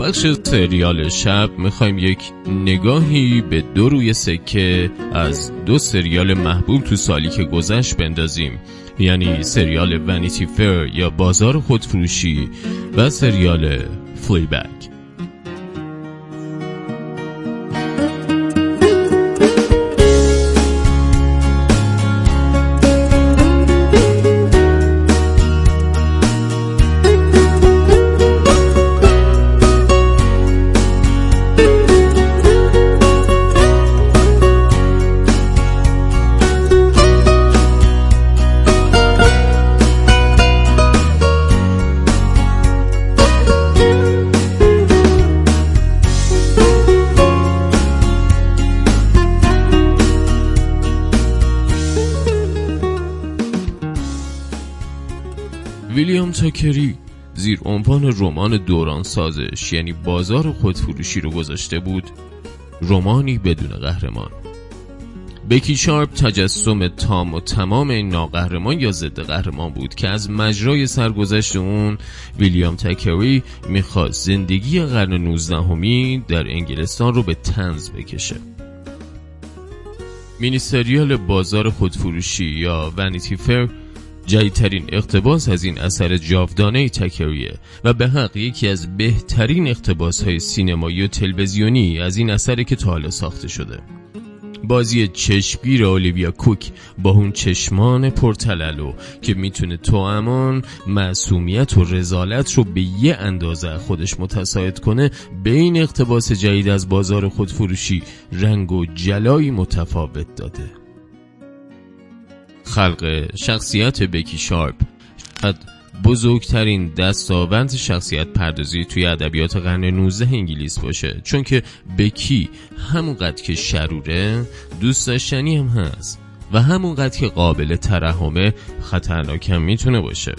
بخش سریال شب می‌خوایم یک نگاهی به دو روی سکه از دو سریال محبوب تو سالی که گذشت بندازیم. یعنی سریال ونیتی فر یا بازار خودفروشی و سریال فلیبک تاکری زیر عنوان رمان دوران سازش یعنی بازار خودفروشی رو گذاشته بود. رومانی بدون قهرمان. بکی شارپ تجسم تام و تمام این ناقهرمان یا ضد قهرمان بود که از مجرای سرگذشت اون ویلیام تکری می‌خواست زندگی قرن 19 همی در انگلستان رو به تنز بکشه. مینی سریال بازار خودفروشی یا ونیتی فر جدیدترین اقتباس از این اثر جاودانه تکریه و به حق یکی از بهترین اقتباس های سینمایی و تلویزیونی از این اثری که تا حالا ساخته شده. بازی چشمگیر اولیویا کوک با اون چشمان پرتللو که می‌تونه تو امان معصومیت و رزالت رو به یه اندازه خودش متساعد کنه به این اقتباس جدید از بازار خودفروشی رنگ و جلایی متفاوت داده. خلق شخصیت بکی شارپ. بزرگترین دستاورد شخصیت پردازی توی ادبیات قرن 19 انگلیس باشه. چون که بکی همونقدر که شروره دوست داشتنی هم هست. و همونقدر که قابل ترحمه خطرناکم می‌تونه باشه.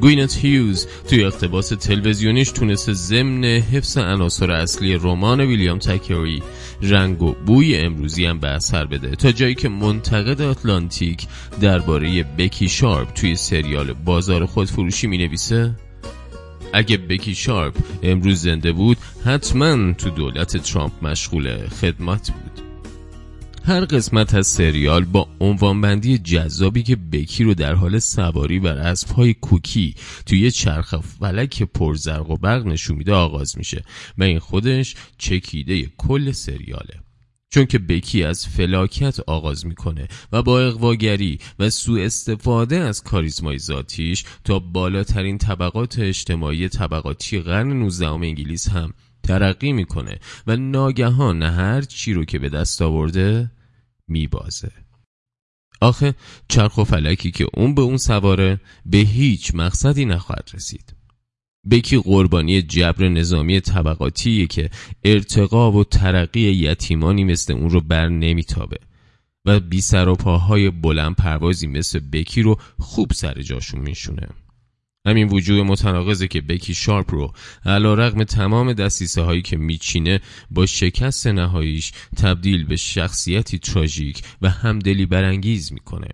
گوینت هیوز توی اقتباس تلویزیونیش تونسته ضمن حفظ عناصر اصلی رمان ویلیام تکری رنگ و بوی امروزی هم به اثر بده. تا جایی که منتقد آتلانتیک درباره بکی شارپ توی سریال بازار خودفروشی می نویسه اگه بکی شارپ امروز زنده بود حتما تو دولت ترامپ مشغول خدمت بود. هر قسمت از سریال با عنوانبندی جذابی که بکی رو در حال سواری بر اسبهای کوکی توی چرخ فلک پرزرق و برق نشون میده آغاز میشه و این خودش چکیده کل سریاله. چون که بکی از فلاکت آغاز می‌کنه و با اقواگری و سوء استفاده از کاریزمای ذاتیش تا بالاترین طبقات اجتماعی طبقاتی قرن 19 انگلیس هم ترقی می‌کنه و ناگهان هر چی رو که به دست آورده میبازه. آخه چرخ و فلکی که اون به اون سواره به هیچ مقصدی نخواهد رسید. بکی قربانی جبر نظامی طبقاتیه که ارتقا و ترقی یتیمانی مثل اون رو بر نمیتابه و بی سر و پاهای بلند پروازی مثل بکی رو خوب سر جاشون میشونه. همین وجود متناقضه که بکی شارپ رو علا رقم تمام دستیسه هایی که میچینه با شکست نهاییش تبدیل به شخصیتی تراژیک و همدلی برانگیز می‌کنه.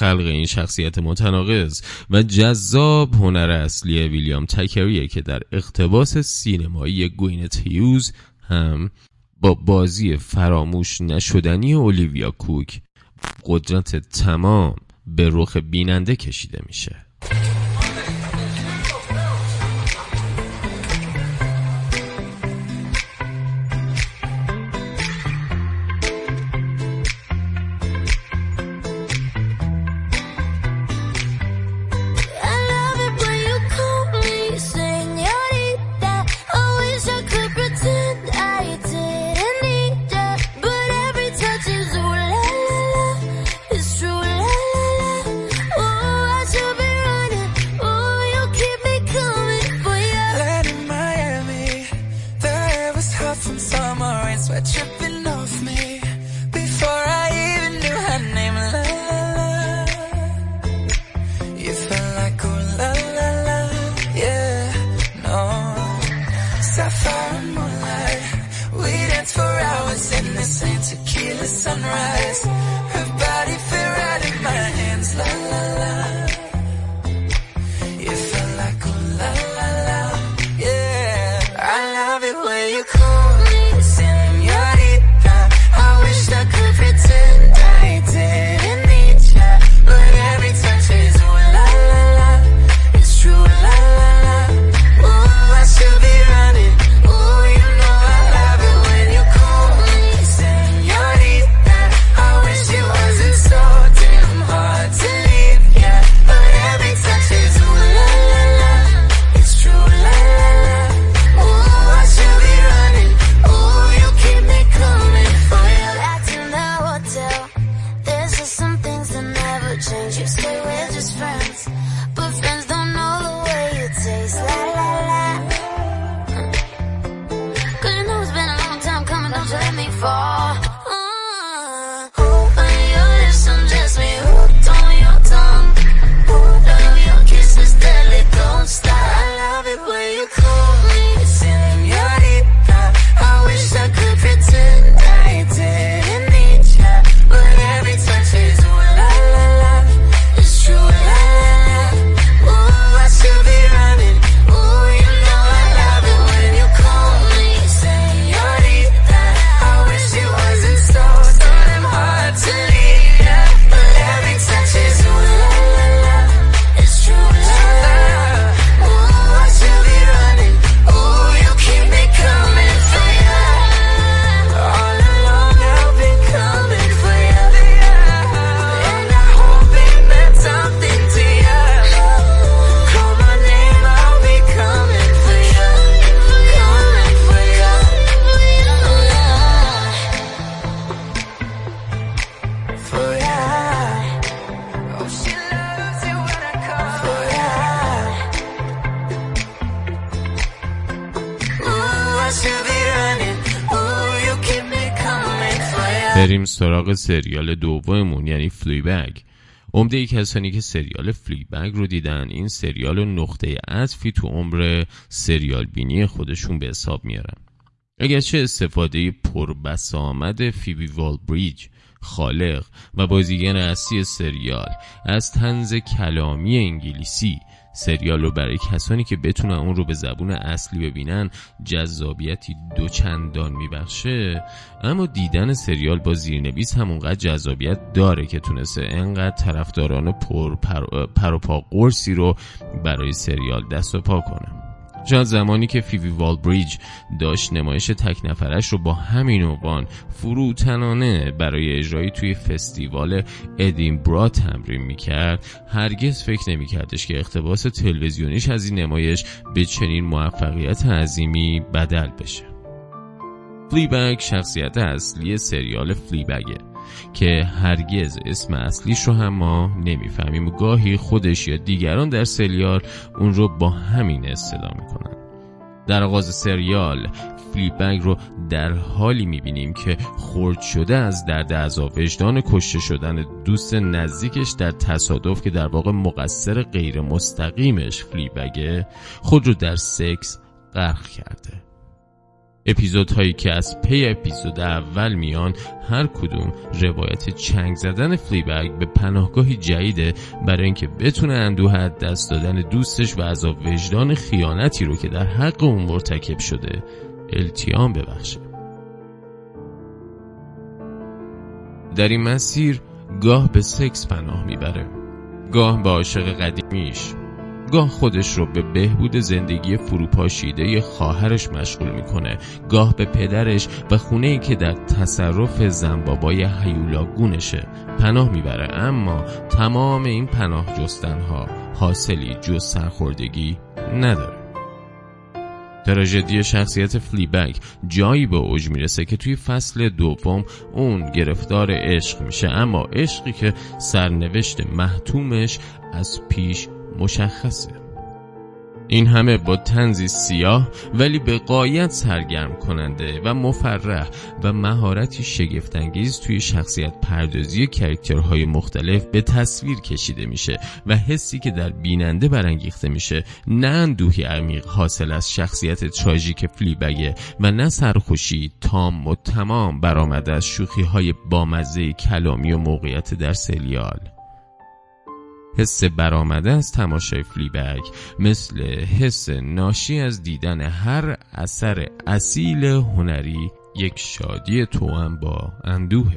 خلق این شخصیت متناقض و جذاب هنر اصلی ویلیام تکریه که در اقتباس سینمایی گوینت هیوز هم با بازی فراموش نشدنی اولیویا کوک قدرت تمام به رخ بیننده کشیده میشه. بریم سراغ سریال دوممون یعنی فلیبگ عمده کسانی که سریال فلیبگ رو دیدن این سریال نقطه عطفی تو عمر سریال بینی خودشون به حساب میارن. اگرچه استفاده پربسامد فیبی والبریج خالق و بازیگر اصلی سریال از تنز کلامی انگلیسی سریال رو برای کسانی که بتونن اون رو به زبون اصلی ببینن جذابیتی دوچندان میبخشه. اما دیدن سریال با زیرنویس همونقدر جذابیت داره که تونسته انقدر طرفداران پر پر, و پا قرصی رو برای سریال دست و پا کنه. شاید زمانی که فیبی والربریج داشت نمایش تک نفرش رو با همین عنوان فروتنانه برای اجرایی توی فستیوال ادینبرا تمرین می‌کرد هرگز فکر نمیکردش که اقتباس تلویزیونیش از این نمایش به چنین موفقیت عظیمی بدل بشه. فلیبگ شخصیت اصلی سریال فلیبگه. که هرگز اسم اصلیش رو هم ما نمی‌فهمیم. و گاهی خودش یا دیگران در سریال اون رو با همین اصطلاح می‌کنن. در آغاز سریال فلیپنگ رو در حالی می‌بینیم که خورد شده از درد عذاب وجدان کشته شدن دوست نزدیکش در تصادف که در واقع مقصر غیر مستقیمش فلیبگه خود رو در سکس غرق کرده. اپیزودهایی که از پی اپیزود اول میان هر کدوم روایت چنگ زدن فلیبگ به پناهگاهی جدیده برای اینکه بتونه اندوه دست دادن دوستش و عذاب وجدان خیانتی رو که در حق اون مرتکب شده التیام ببخشه. در این مسیر گاه به سکس پناه می‌بره. گاه به عاشق قدیمیش. گاه خودش رو به بهبود زندگی فروپاشیده خواهرش مشغول می‌کنه. گاه به پدرش و خونه ای که در تصرف زنبابای هیولاگونشه پناه می‌بره. اما تمام این پناه جستنها حاصلی جز سرخوردگی نداره. تراژدی شخصیت فلیبک جایی به اوج می‌رسه که توی فصل دوم اون گرفتار عشق میشه. اما عشقی که سرنوشت محتومش از پیش مشخصه. این همه با تنزی سیاه ولی به قایت سرگرم کننده و مفرح و مهارتی شگفتانگیز توی شخصیت پردازی کرکترهای مختلف به تصویر کشیده میشه و حسی که در بیننده برانگیخته میشه. نه اندوهی عمیق حاصل از شخصیت تراژیک فلیبگه و نه سرخوشی تام و تمام برآمده از شوخی های بامزه کلامی و موقعیت در سریال. حس برآمده از تماشای فلیبگ مثل حس ناشی از دیدن هر اثر اصیل هنری یک شادی توام با اندوه.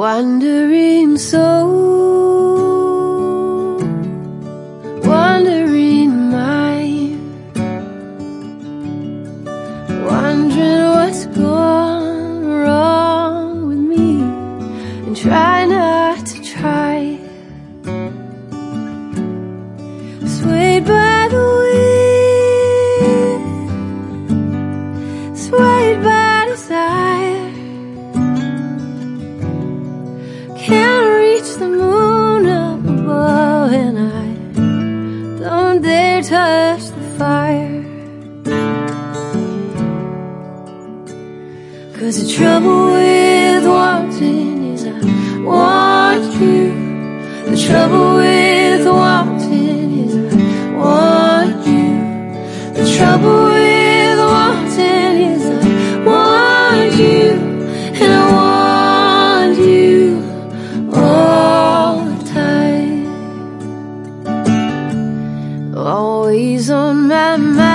Wandering The trouble with wanting is I want you. The trouble with wanting is I want you. The trouble with wanting is I want you. And I want you all the time. Always on my mind.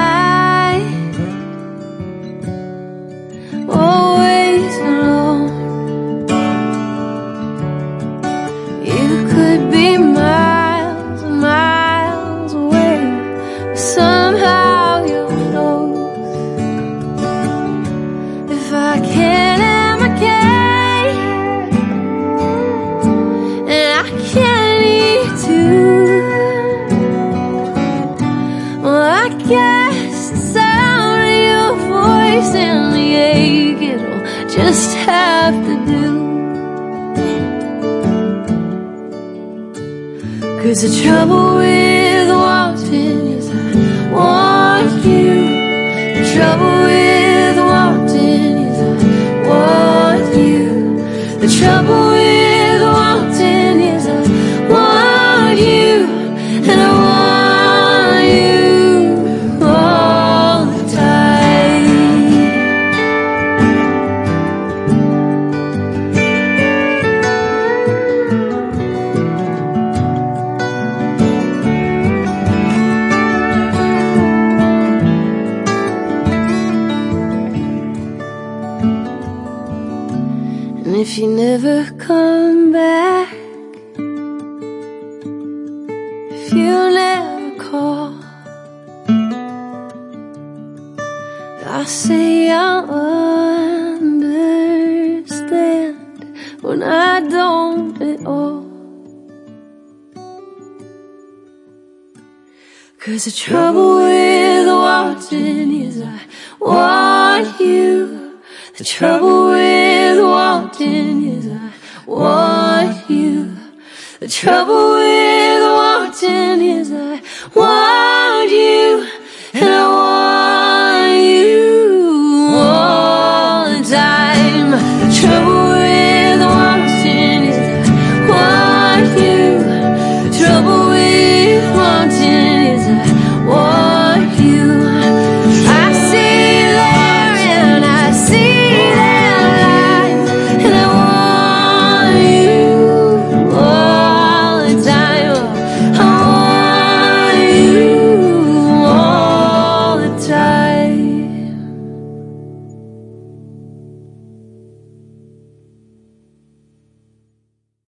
Is the trouble with wanting is I want you. The trouble with if you never come back, if you never call, I say I understand when I don't at all. Cause the trouble with wanting is I want you. The trouble with wanting is I want you. The trouble with wanting is I want